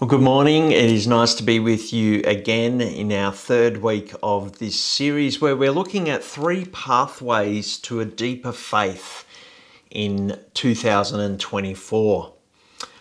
Well, good morning. It is nice to be with you again in our third week of this series where we're looking at three pathways to a deeper faith in 2024.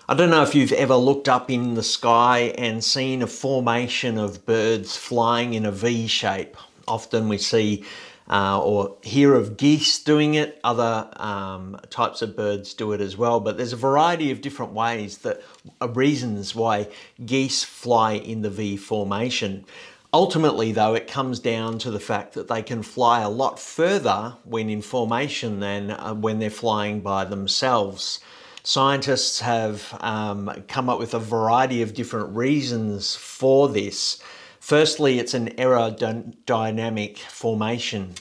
I don't know if you've ever looked up in the sky and seen a formation of birds flying in a V shape. Often we see uh, or hear of geese doing it. Other um, types of birds do it as well. But there's a variety of different ways that uh, reasons why geese fly in the V formation. Ultimately, though, it comes down to the fact that they can fly a lot further when in formation than uh, when they're flying by themselves. Scientists have um, come up with a variety of different reasons for this. Firstly, it's an aerodynamic formation,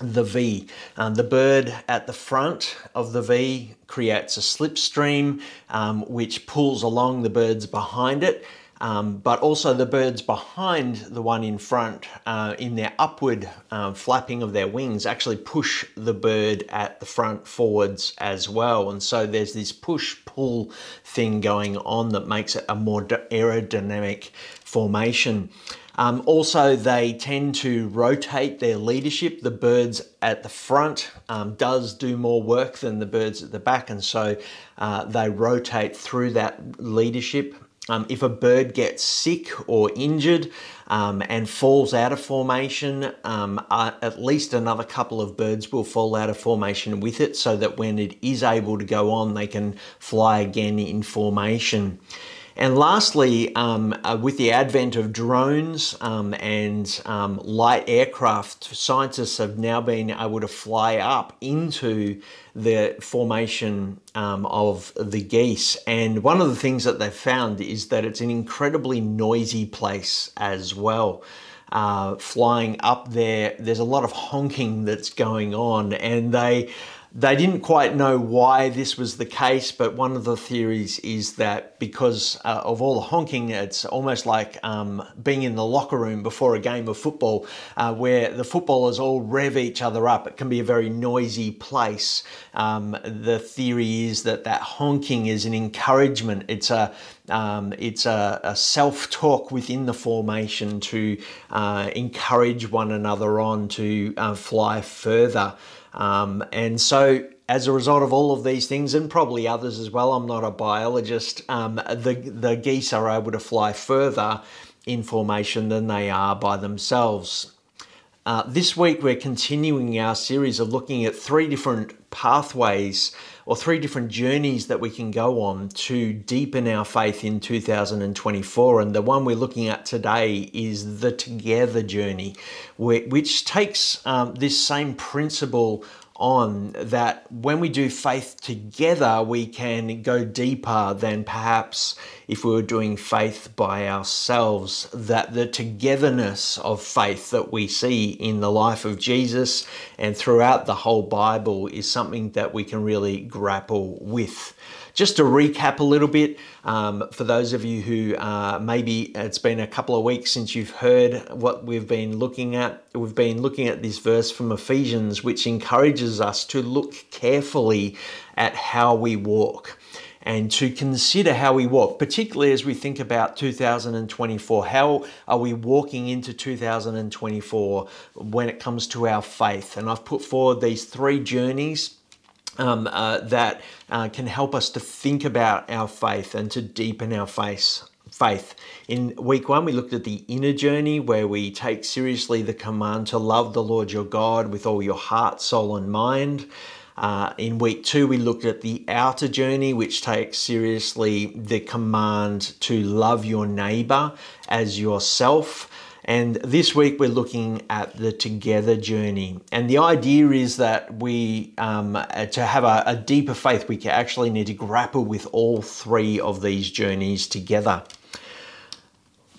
the V. Um, the bird at the front of the V creates a slipstream um, which pulls along the birds behind it. Um, but also the birds behind the one in front, uh, in their upward uh, flapping of their wings, actually push the bird at the front forwards as well. And so there's this push pull thing going on that makes it a more aerodynamic formation. Um, also, they tend to rotate their leadership. The birds at the front um, does do more work than the birds at the back, and so uh, they rotate through that leadership. Um, if a bird gets sick or injured um, and falls out of formation, uh, at least another couple of birds will fall out of formation with it so that when it is able to go on, they can fly again in formation. And lastly, um, uh, with the advent of drones um, and um, light aircraft, scientists have now been able to fly up into the formation um, of the geese. And one of the things that they've found is that it's an incredibly noisy place as well. Uh, flying up there, there's a lot of honking that's going on, and they they didn't quite know why this was the case, but one of the theories is that because uh, of all the honking, it's almost like um, being in the locker room before a game of football uh, where the footballers all rev each other up. It can be a very noisy place. Um, the theory is that that honking is an encouragement. It's a um, it's a, a self talk within the formation to uh, encourage one another on to uh, fly further. Um, and so, as a result of all of these things, and probably others as well, I'm not a biologist, um, the, the geese are able to fly further in formation than they are by themselves. Uh, this week, we're continuing our series of looking at three different pathways or three different journeys that we can go on to deepen our faith in 2024. And the one we're looking at today is the Together journey, which takes um, this same principle on that when we do faith together, we can go deeper than perhaps if we were doing faith by ourselves. That the togetherness of faith that we see in the life of Jesus and throughout the whole Bible is something that we can really grapple with. Just to recap a little bit, um, for those of you who uh, maybe it's been a couple of weeks since you've heard what we've been looking at, we've been looking at this verse from Ephesians, which encourages us to look carefully at how we walk and to consider how we walk, particularly as we think about 2024. How are we walking into 2024 when it comes to our faith? And I've put forward these three journeys um, uh, that uh, can help us to think about our faith and to deepen our faith. Faith. In week one, we looked at the inner journey where we take seriously the command to love the Lord your God with all your heart, soul, and mind. Uh, in week two, we looked at the outer journey, which takes seriously the command to love your neighbor as yourself. And this week we're looking at the Together journey. And the idea is that we, um, to have a, a deeper faith, we actually need to grapple with all three of these journeys together.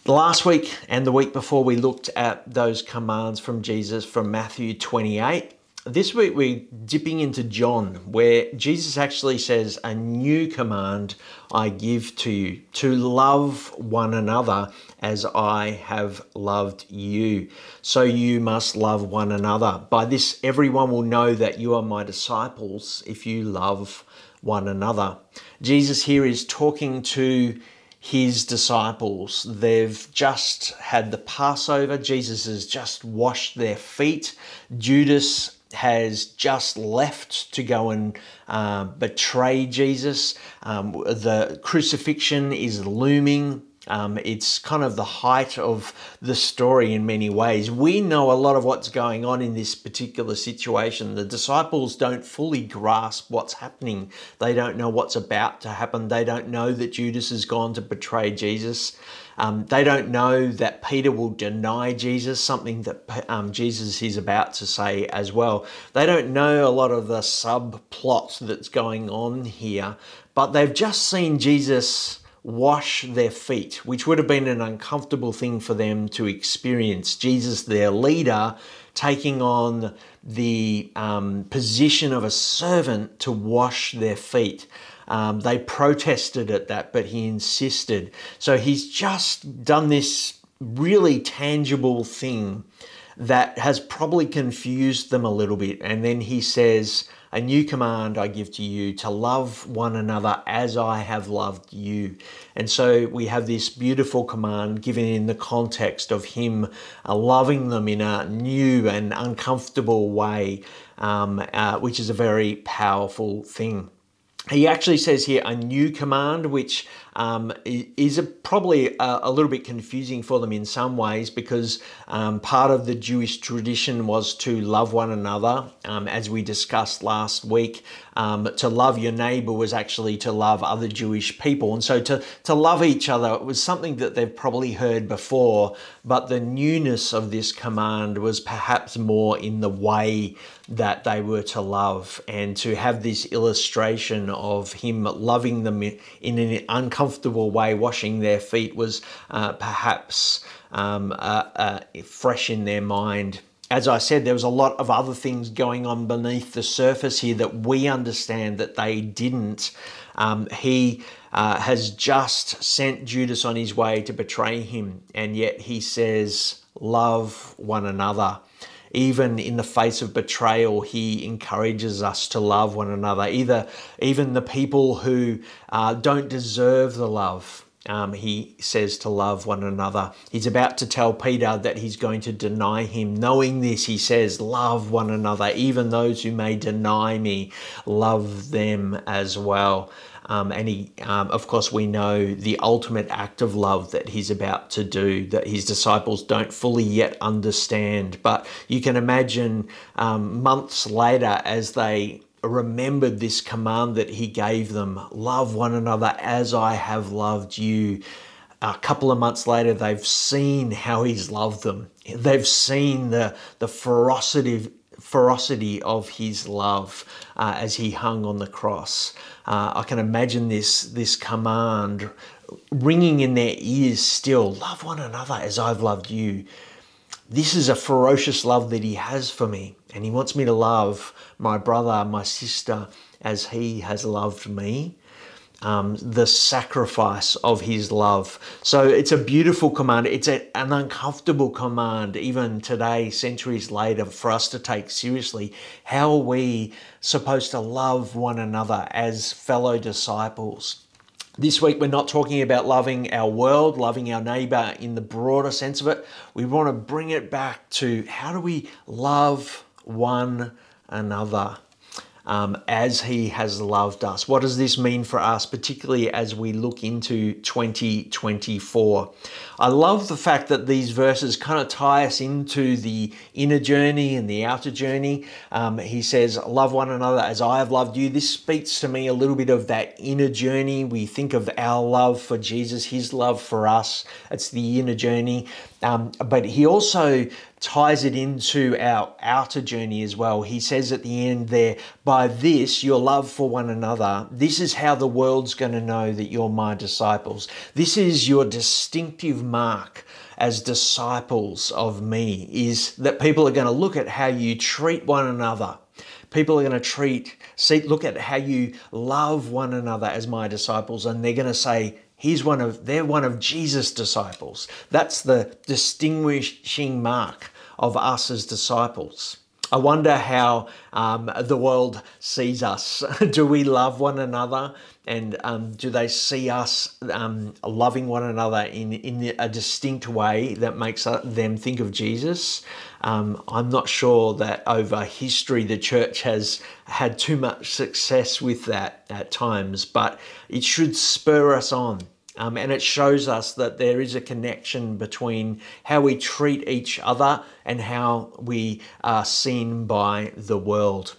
Last week and the week before, we looked at those commands from Jesus from Matthew 28 this week we're dipping into John, where Jesus actually says, A new command I give to you, to love one another as I have loved you. So you must love one another. By this, everyone will know that you are my disciples if you love one another. Jesus here is talking to his disciples. They've just had the Passover. Jesus has just washed their feet. Judas has just left to go and uh, betray Jesus. Um, the crucifixion is looming. Um, it's kind of the height of the story in many ways. We know a lot of what's going on in this particular situation. The disciples don't fully grasp what's happening. They don't know what's about to happen. They don't know that Judas has gone to betray Jesus. Um, they don't know that Peter will deny Jesus, something that um, Jesus is about to say as well. They don't know a lot of the subplot that's going on here, but they've just seen Jesus wash their feet, which would have been an uncomfortable thing for them to experience. Jesus, their leader, taking on the um, position of a servant to wash their feet. Um, they protested at that, but he insisted. So he's just done this really tangible thing that has probably confused them a little bit. And then he says, A new command I give to you to love one another as I have loved you. And so we have this beautiful command given in the context of him uh, loving them in a new and uncomfortable way, um, uh, which is a very powerful thing he actually says here a new command, which um, is probably a, a, little bit confusing for them in some ways because um, part of the Jewish tradition was to love one another. Um, as we discussed last week, um, to love your neighbor was actually to love other Jewish people. And so to, to love each other was something that they've probably heard before, but the newness of this command was perhaps more in the way that they were to love and to have this illustration of him loving them in an uncomfortable way, washing their feet was uh, perhaps um, uh, uh, fresh in their mind. As I said, there was a lot of other things going on beneath the surface here that we understand that they didn't. Um, he uh, has just sent Judas on his way to betray him, and yet he says, Love one another even in the face of betrayal, he encourages us to love one another. Either even the people who uh, don't deserve the love. Um, he says to love one another. He's about to tell Peter that he's going to deny him. Knowing this, he says, Love one another. Even those who may deny me, love them as well. Um, and he, um, of course, we know the ultimate act of love that he's about to do that his disciples don't fully yet understand. But you can imagine um, months later as they remembered this command that he gave them love one another as I have loved you. A couple of months later, they've seen how he's loved them. They've seen the, the ferocity ferocity of his love uh, as he hung on the cross. Uh, I can imagine this, this command ringing in their ears still love one another as I've loved you. This is a ferocious love that he has for me, and he wants me to love my brother, my sister, as he has loved me um, the sacrifice of his love. So it's a beautiful command. It's a, an uncomfortable command, even today, centuries later, for us to take seriously. How are we supposed to love one another as fellow disciples? This week, we're not talking about loving our world, loving our neighbor in the broader sense of it. We want to bring it back to how do we love one another? Um, as He has loved us. What does this mean for us, particularly as we look into 2024? I love the fact that these verses kind of tie us into the inner journey and the outer journey. Um, he says, Love one another as I have loved you. This speaks to me a little bit of that inner journey. We think of our love for Jesus, His love for us. It's the inner journey. Um, but he also ties it into our outer journey as well. He says at the end there, by this, your love for one another, this is how the world's going to know that you're my disciples. This is your distinctive mark as disciples of me, is that people are going to look at how you treat one another. People are going to treat, see, look at how you love one another as my disciples, and they're going to say, He's one of, they're one of Jesus' disciples. That's the distinguishing mark of us as disciples. I wonder how um, the world sees us. do we love one another? And um, do they see us um, loving one another in, in a distinct way that makes them think of Jesus? Um, I'm not sure that over history the church has had too much success with that at times, but it should spur us on um, and it shows us that there is a connection between how we treat each other and how we are seen by the world.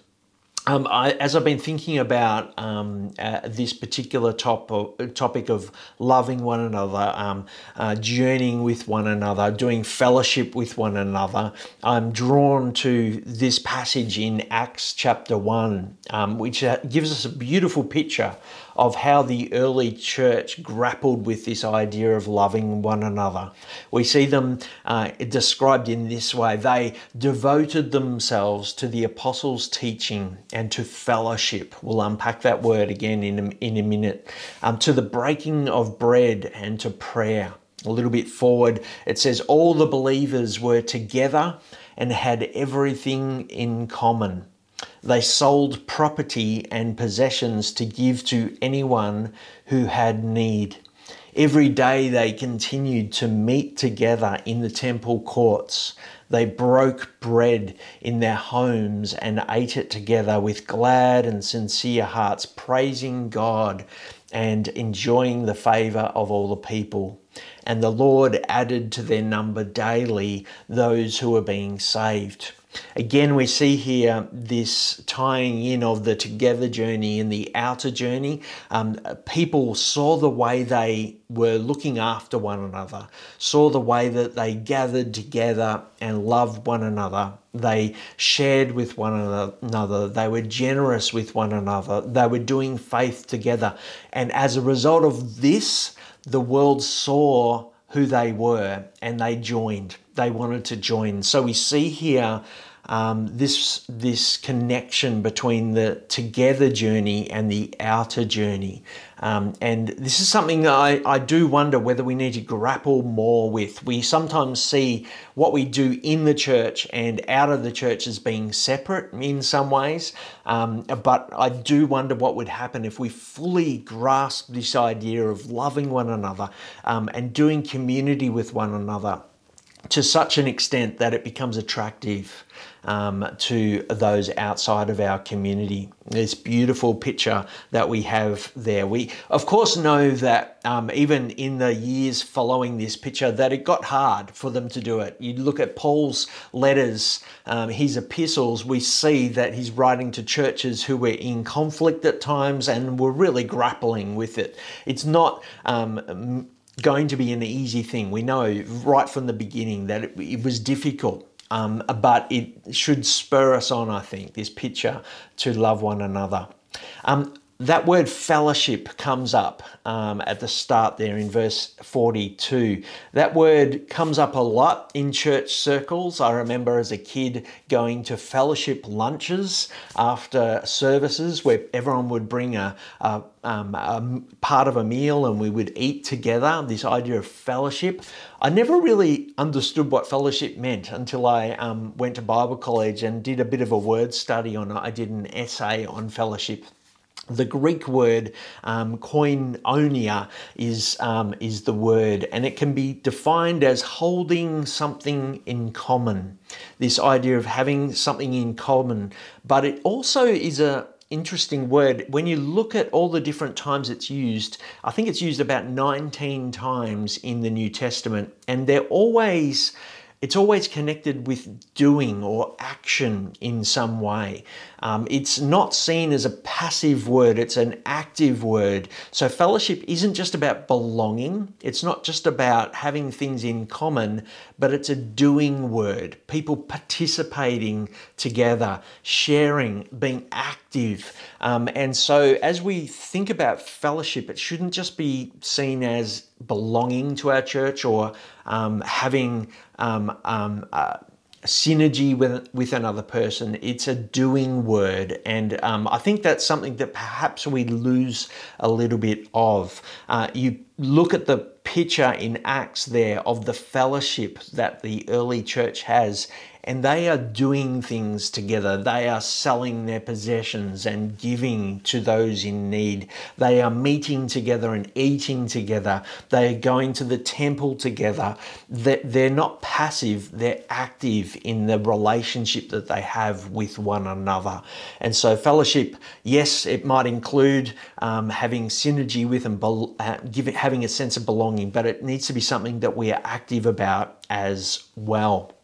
Um, I, as I've been thinking about um, uh, this particular top of, topic of loving one another, um, uh, journeying with one another, doing fellowship with one another, I'm drawn to this passage in Acts chapter 1, um, which uh, gives us a beautiful picture of how the early church grappled with this idea of loving one another. We see them uh, described in this way they devoted themselves to the apostles' teaching and to fellowship. We'll unpack that word again in a, in a minute. Um, to the breaking of bread and to prayer. A little bit forward, it says, All the believers were together and had everything in common. They sold property and possessions to give to anyone who had need. Every day they continued to meet together in the temple courts. They broke bread in their homes and ate it together with glad and sincere hearts, praising God and enjoying the favor of all the people. And the Lord added to their number daily those who were being saved. Again, we see here this tying in of the together journey and the outer journey. Um, people saw the way they were looking after one another, saw the way that they gathered together and loved one another. They shared with one another. They were generous with one another. They were doing faith together. And as a result of this, the world saw who they were and they joined. They wanted to join. So we see here um, this this connection between the together journey and the outer journey. Um, and this is something I, I do wonder whether we need to grapple more with. We sometimes see what we do in the church and out of the church as being separate in some ways. Um, but I do wonder what would happen if we fully grasp this idea of loving one another um, and doing community with one another to such an extent that it becomes attractive um, to those outside of our community. This beautiful picture that we have there. We, of course, know that um, even in the years following this picture, that it got hard for them to do it. You look at Paul's letters, um, his epistles, we see that he's writing to churches who were in conflict at times and were really grappling with it. It's not um, going to be an easy thing. We know right from the beginning that it, it was difficult. Um, but it should spur us on, I think, this picture to love one another. Um, that word fellowship comes up um, at the start there in verse 42. That word comes up a lot in church circles. I remember as a kid going to fellowship lunches after services where everyone would bring a, a, um, a part of a meal and we would eat together. This idea of fellowship. I never really understood what fellowship meant until I um, went to Bible college and did a bit of a word study on it. I did an essay on fellowship the Greek word um, koinonia is, um, is the word, and it can be defined as holding something in common. This idea of having something in common, but it also is a interesting word. When you look at all the different times it's used, I think it's used about 19 times in the New Testament, and they're always it's always connected with doing or action in some way. Um, it's not seen as a passive word, it's an active word. So, fellowship isn't just about belonging, it's not just about having things in common, but it's a doing word. People participating together, sharing, being active. Um, and so, as we think about fellowship, it shouldn't just be seen as belonging to our church or um, having um, um, uh, synergy with with another person. It's a doing word, and um, I think that's something that perhaps we lose a little bit of. Uh, you look at the picture in Acts there of the fellowship that the early church has, and they are doing things together. They are selling their possessions and giving to those in need. They are meeting together and eating together. They are going to the temple together. They're not passive, they're active in the relationship that they have with one another. And so, fellowship, yes, it might include um, having synergy with and uh, give, having a sense of belonging, but it needs to be something that we are active about as well.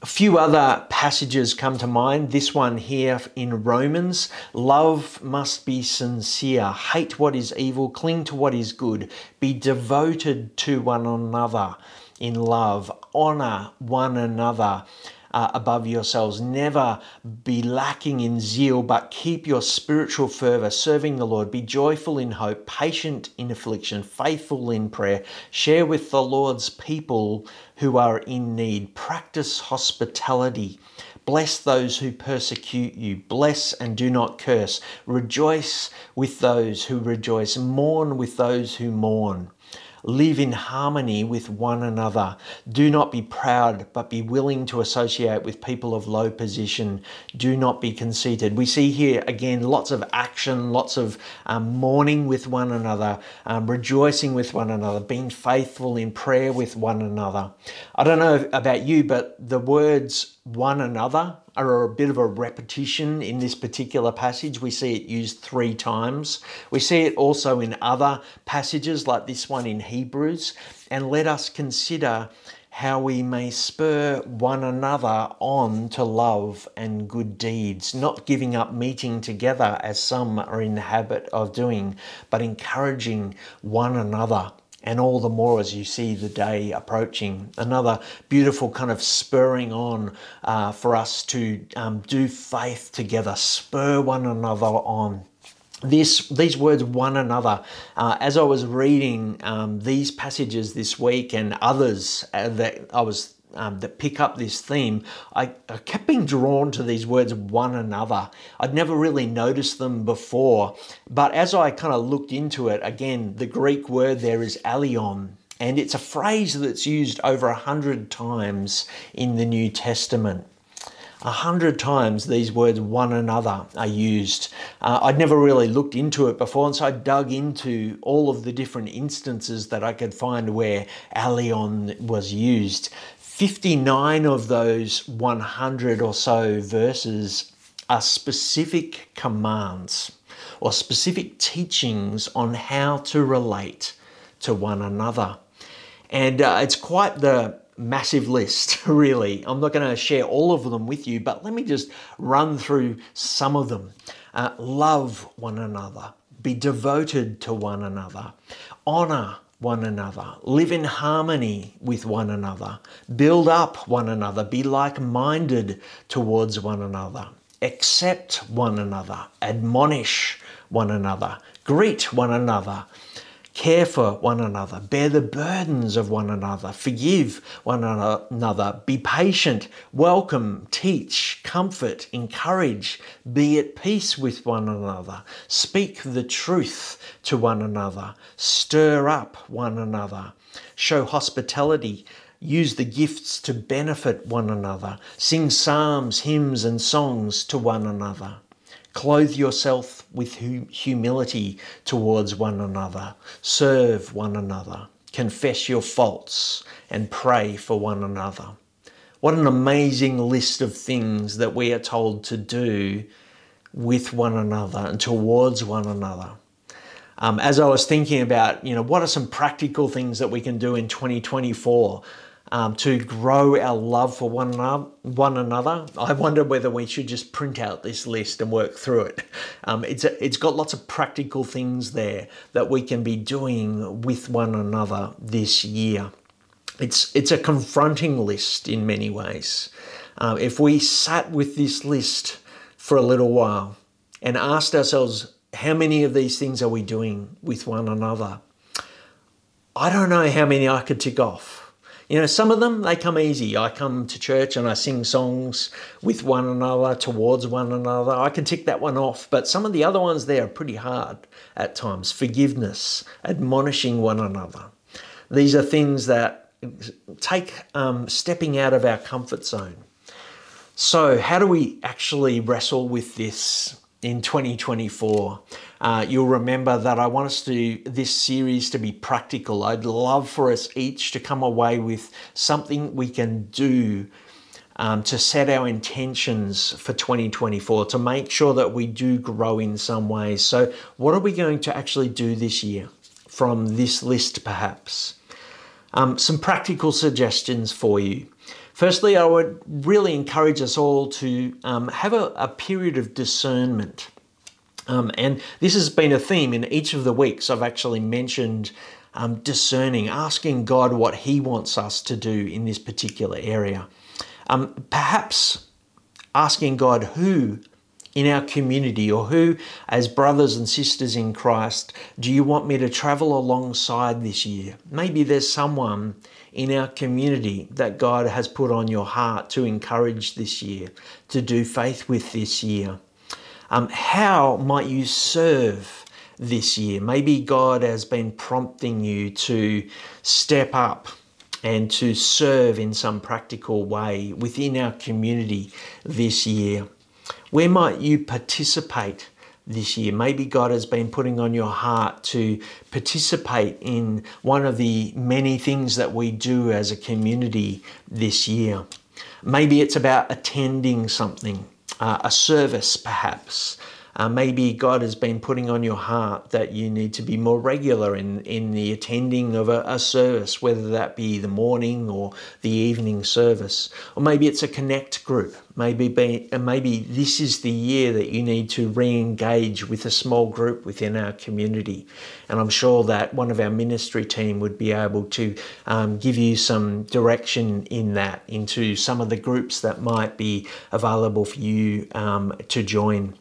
A few other passages come to mind. This one here in Romans love must be sincere, hate what is evil, cling to what is good, be devoted to one another in love, honor one another uh, above yourselves. Never be lacking in zeal, but keep your spiritual fervor, serving the Lord. Be joyful in hope, patient in affliction, faithful in prayer. Share with the Lord's people who are in need. Practice hospitality. Bless those who persecute you. Bless and do not curse. Rejoice with those who rejoice. Mourn with those who mourn. Live in harmony with one another. Do not be proud, but be willing to associate with people of low position. Do not be conceited. We see here again lots of action, lots of um, mourning with one another, um, rejoicing with one another, being faithful in prayer with one another. I don't know about you, but the words one another are a bit of a repetition in this particular passage. We see it used three times. We see it also in other passages like this one in Hebrews. And let us consider how we may spur one another on to love and good deeds, not giving up meeting together as some are in the habit of doing, but encouraging one another and all the more as you see the day approaching. Another beautiful kind of spurring on uh, for us to um, do faith together, spur one another on. This, these words, one another, uh, as I was reading um, these passages this week and others uh, that I was um, that pick up this theme, I, I, kept being drawn to these words one another. I'd never really noticed them before, but as I kind of looked into it, again, the Greek word there is allion, and it's a phrase that's used over a hundred times in the New Testament. A hundred times these words one another are used. Uh, I'd never really looked into it before, and so I dug into all of the different instances that I could find where allion was used. 59 of those 100 or so verses are specific commands or specific teachings on how to relate to one another. And uh, it's quite the massive list, really. I'm not going to share all of them with you, but let me just run through some of them. Uh, love one another, be devoted to one another, honor one another, live in harmony with one another, build up one another, be like minded towards one another, accept one another, admonish one another, greet one another, care for one another, bear the burdens of one another, forgive one another, be patient, welcome, teach, comfort, encourage, be at peace with one another, speak the truth to one another, stir up one another, show hospitality. Use the gifts to benefit one another. Sing psalms, hymns, and songs to one another Clothe yourself with humility towards one another. Serve one another. Confess your faults and pray for one another. What an amazing list of things that we are told to do with one another and towards one another. Um, as I was thinking about, you know, what are some practical things that we can do in 2024? um, to grow our love for one another, one another. I wonder whether we should just print out this list and work through it. Um, it's a, it's got lots of practical things there that we can be doing with one another this year. It's it's a confronting list in many ways. Uh, if we sat with this list for a little while and asked ourselves, how many of these things are we doing with one another? I don't know how many I could tick off. You know, some of them, they come easy. I come to church and I sing songs with one another, towards one another. I can tick that one off. But some of the other ones there are pretty hard at times. Forgiveness, admonishing one another. These are things that take um, stepping out of our comfort zone. So, how do we actually wrestle with this in 2024? Uh, you'll remember that I want us to this series to be practical. I'd love for us each to come away with something we can do um, to set our intentions for 2024 to make sure that we do grow in some ways. So, what are we going to actually do this year from this list, perhaps? Um, some practical suggestions for you. Firstly, I would really encourage us all to um, have a, a period of discernment. Um, and this has been a theme in each of the weeks. I've actually mentioned um, discerning, asking God what He wants us to do in this particular area. Um, perhaps asking God who in our community or who, as brothers and sisters in Christ, do you want me to travel alongside this year? Maybe there's someone in our community that God has put on your heart to encourage this year, to do faith with this year. Um, how might you serve this year? Maybe God has been prompting you to step up and to serve in some practical way within our community this year. Where might you participate this year? Maybe God has been putting on your heart to participate in one of the many things that we do as a community this year. Maybe it's about attending something uh, a service perhaps. Uh, maybe God has been putting on your heart that you need to be more regular in, in the attending of a, a, service, whether that be the morning or the evening service. Or maybe it's a connect group. Maybe, be, maybe this is the year that you need to re engage with a small group within our community. And I'm sure that one of our ministry team would be able to um, give you some direction in that into some of the groups that might be available for you um, to join.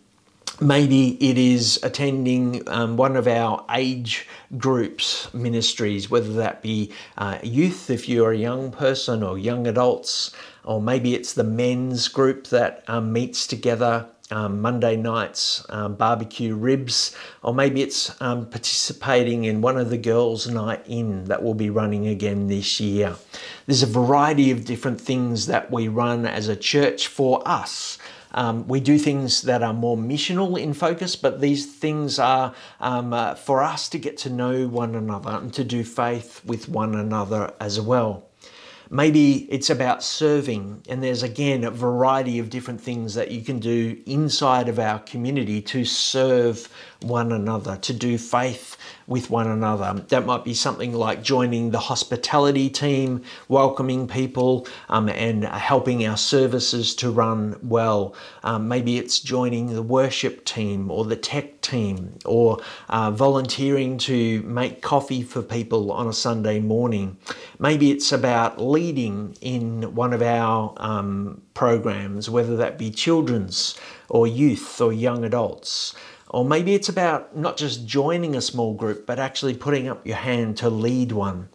Maybe it is attending um, one of our age groups ministries, whether that be uh, youth, if you're a young person, or young adults, or maybe it's the men's group that um, meets together um, Monday nights, um, barbecue ribs, or maybe it's um, participating in one of the girls' night in that will be running again this year. There's a variety of different things that we run as a church for us. Um, we do things that are more missional in focus, but these things are um, uh, for us to get to know one another and to do faith with one another as well. Maybe it's about serving, and there's again a variety of different things that you can do inside of our community to serve one another, to do faith with one another. That might be something like joining the hospitality team, welcoming people, um, and helping our services to run well. Um, maybe it's joining the worship team or the tech team, or uh, volunteering to make coffee for people on a Sunday morning. Maybe it's about leading in one of our um, programs, whether that be children's or youth or young adults. Or maybe it's about not just joining a small group, but actually putting up your hand to lead one.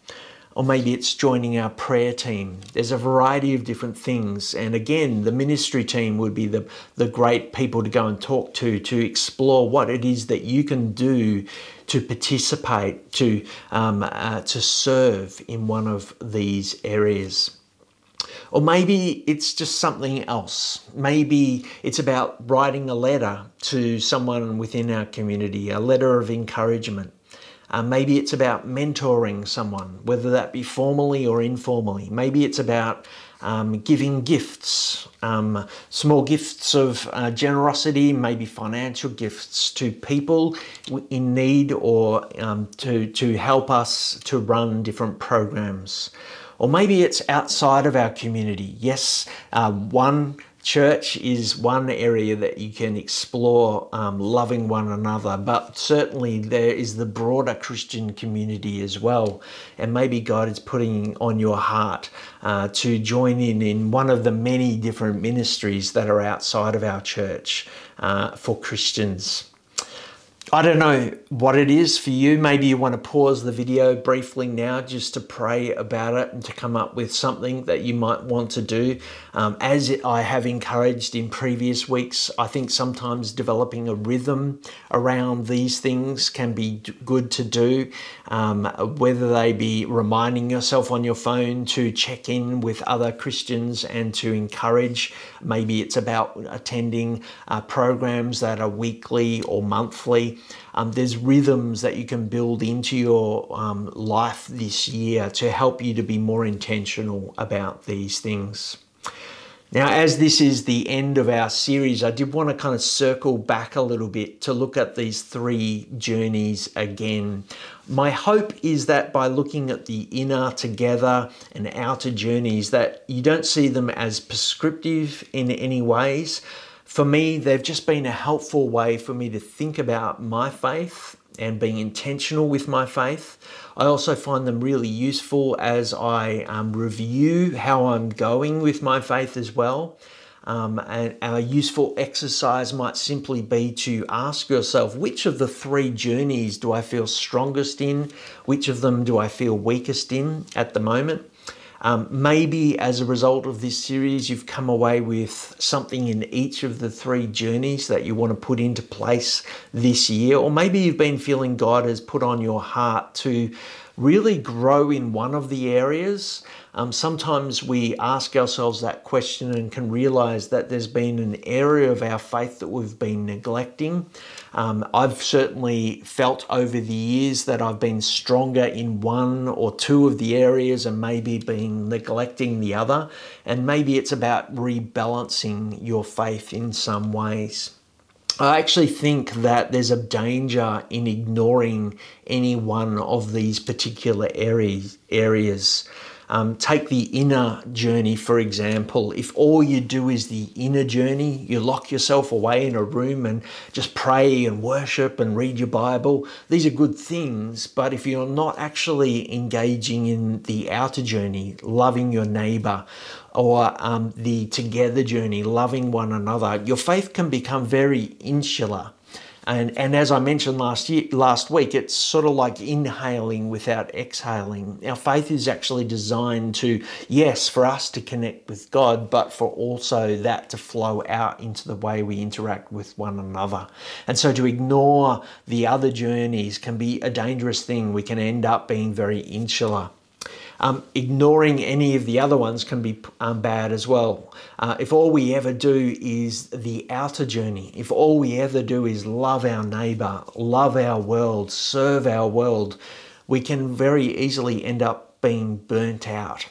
Or maybe it's joining our prayer team. There's a variety of different things. And again, the ministry team would be the, the great people to go and talk to to explore what it is that you can do to participate, to, um, uh, to serve in one of these areas. Or maybe it's just something else. Maybe it's about writing a letter to someone within our community, a letter of encouragement. Uh, maybe it's about mentoring someone, whether that be formally or informally. Maybe it's about um, giving gifts, um, small gifts of uh, generosity, maybe financial gifts to people in need or um, to, to help us to run different programs. Or maybe it's outside of our community. Yes, uh, one church is one area that you can explore um, loving one another, but certainly there is the broader Christian community as well. And maybe God is putting on your heart uh, to join in in one of the many different ministries that are outside of our church uh, for Christians. I don't know what it is for you. Maybe you want to pause the video briefly now just to pray about it and to come up with something that you might want to do. Um, as I have encouraged in previous weeks, I think sometimes developing a rhythm around these things can be good to do. Um, whether they be reminding yourself on your phone to check in with other Christians and to encourage. Maybe it's about attending uh, programs that are weekly or monthly. Um, there's rhythms that you can build into your um, life this year to help you to be more intentional about these things. Now, as this is the end of our series, I did want to kind of circle back a little bit to look at these three journeys again. My hope is that by looking at the inner together and outer journeys, that you don't see them as prescriptive in any ways, for me, they've just been a helpful way for me to think about my faith and being intentional with my faith. I also find them really useful as I um, review how I'm going with my faith as well. Um, and a useful exercise might simply be to ask yourself which of the three journeys do I feel strongest in? Which of them do I feel weakest in at the moment? Um, maybe as a result of this series, you've come away with something in each of the three journeys that you want to put into place this year, or maybe you've been feeling God has put on your heart to really grow in one of the areas. Um, sometimes we ask ourselves that question and can realize that there's been an area of our faith that we've been neglecting. Um, I've certainly felt over the years that I've been stronger in one or two of the areas and maybe been neglecting the other. And maybe it's about rebalancing your faith in some ways. I actually think that there's a danger in ignoring any one of these particular areas. areas. Um, take the inner journey, for example. If all you do is the inner journey, you lock yourself away in a room and just pray and worship and read your Bible, these are good things. But if you're not actually engaging in the outer journey, loving your neighbor, or um, the together journey, loving one another, your faith can become very insular. And, and as I mentioned last year, last week, it's sort of like inhaling without exhaling. Our faith is actually designed to, yes, for us to connect with God, but for also that to flow out into the way we interact with one another. And so to ignore the other journeys can be a dangerous thing. We can end up being very insular. Um, ignoring any of the other ones can be um, bad as well. Uh, if all we ever do is the outer journey, if all we ever do is love our neighbor, love our world, serve our world, we can very easily end up being burnt out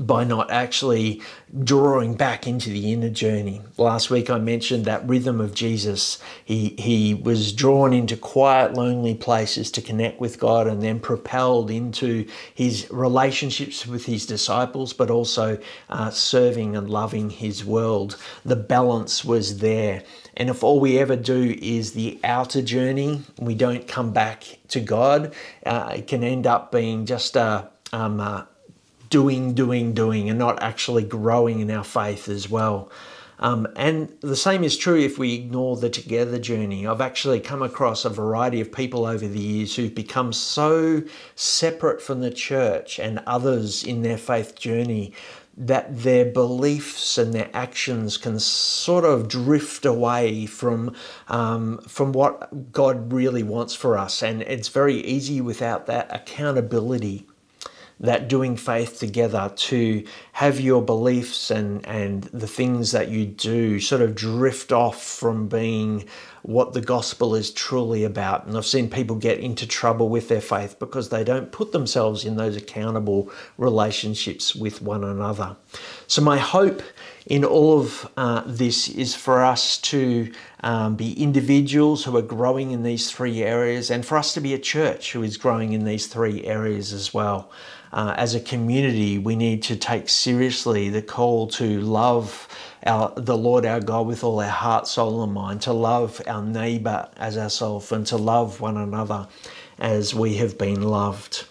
by not actually drawing back into the inner journey. Last week I mentioned that rhythm of Jesus. He, he was drawn into quiet, lonely places to connect with God and then propelled into his relationships with his disciples, but also uh, serving and loving his world. The balance was there. And if all we ever do is the outer journey, we don't come back to God, uh, it can end up being just a um, uh, doing, doing, doing, and not actually growing in our faith as well. Um, and the same is true if we ignore the together journey. I've actually come across a variety of people over the years who've become so separate from the church and others in their faith journey that their beliefs and their actions can sort of drift away from um, from what God really wants for us, and it's very easy without that accountability that doing faith together to have your beliefs and, and the things that you do sort of drift off from being what the gospel is truly about. And I've seen people get into trouble with their faith because they don't put themselves in those accountable relationships with one another. So, my hope in all of uh, this is for us to um, be individuals who are growing in these three areas and for us to be a church who is growing in these three areas as well uh, as a community, we need to take seriously the call to love our, the Lord our God with all our heart, soul, and mind, to love our neighbor as ourselves, and to love one another as we have been loved.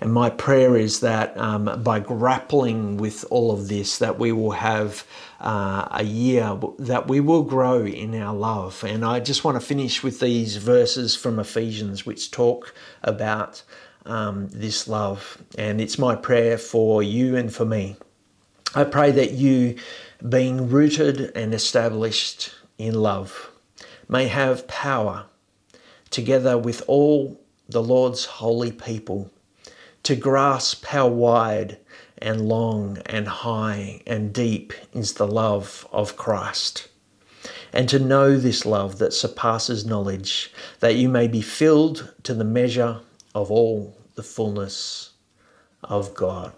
And my prayer is that um, by grappling with all of this, that we will have uh, a year that we will grow in our love. And I just want to finish with these verses from Ephesians, which talk about um, this love. And it's my prayer for you and for me. I pray that you, being rooted and established in love, may have power together with all the Lord's holy people to grasp how wide and long and high and deep is the love of Christ. And to know this love that surpasses knowledge, that you may be filled to the measure of all the fullness of God.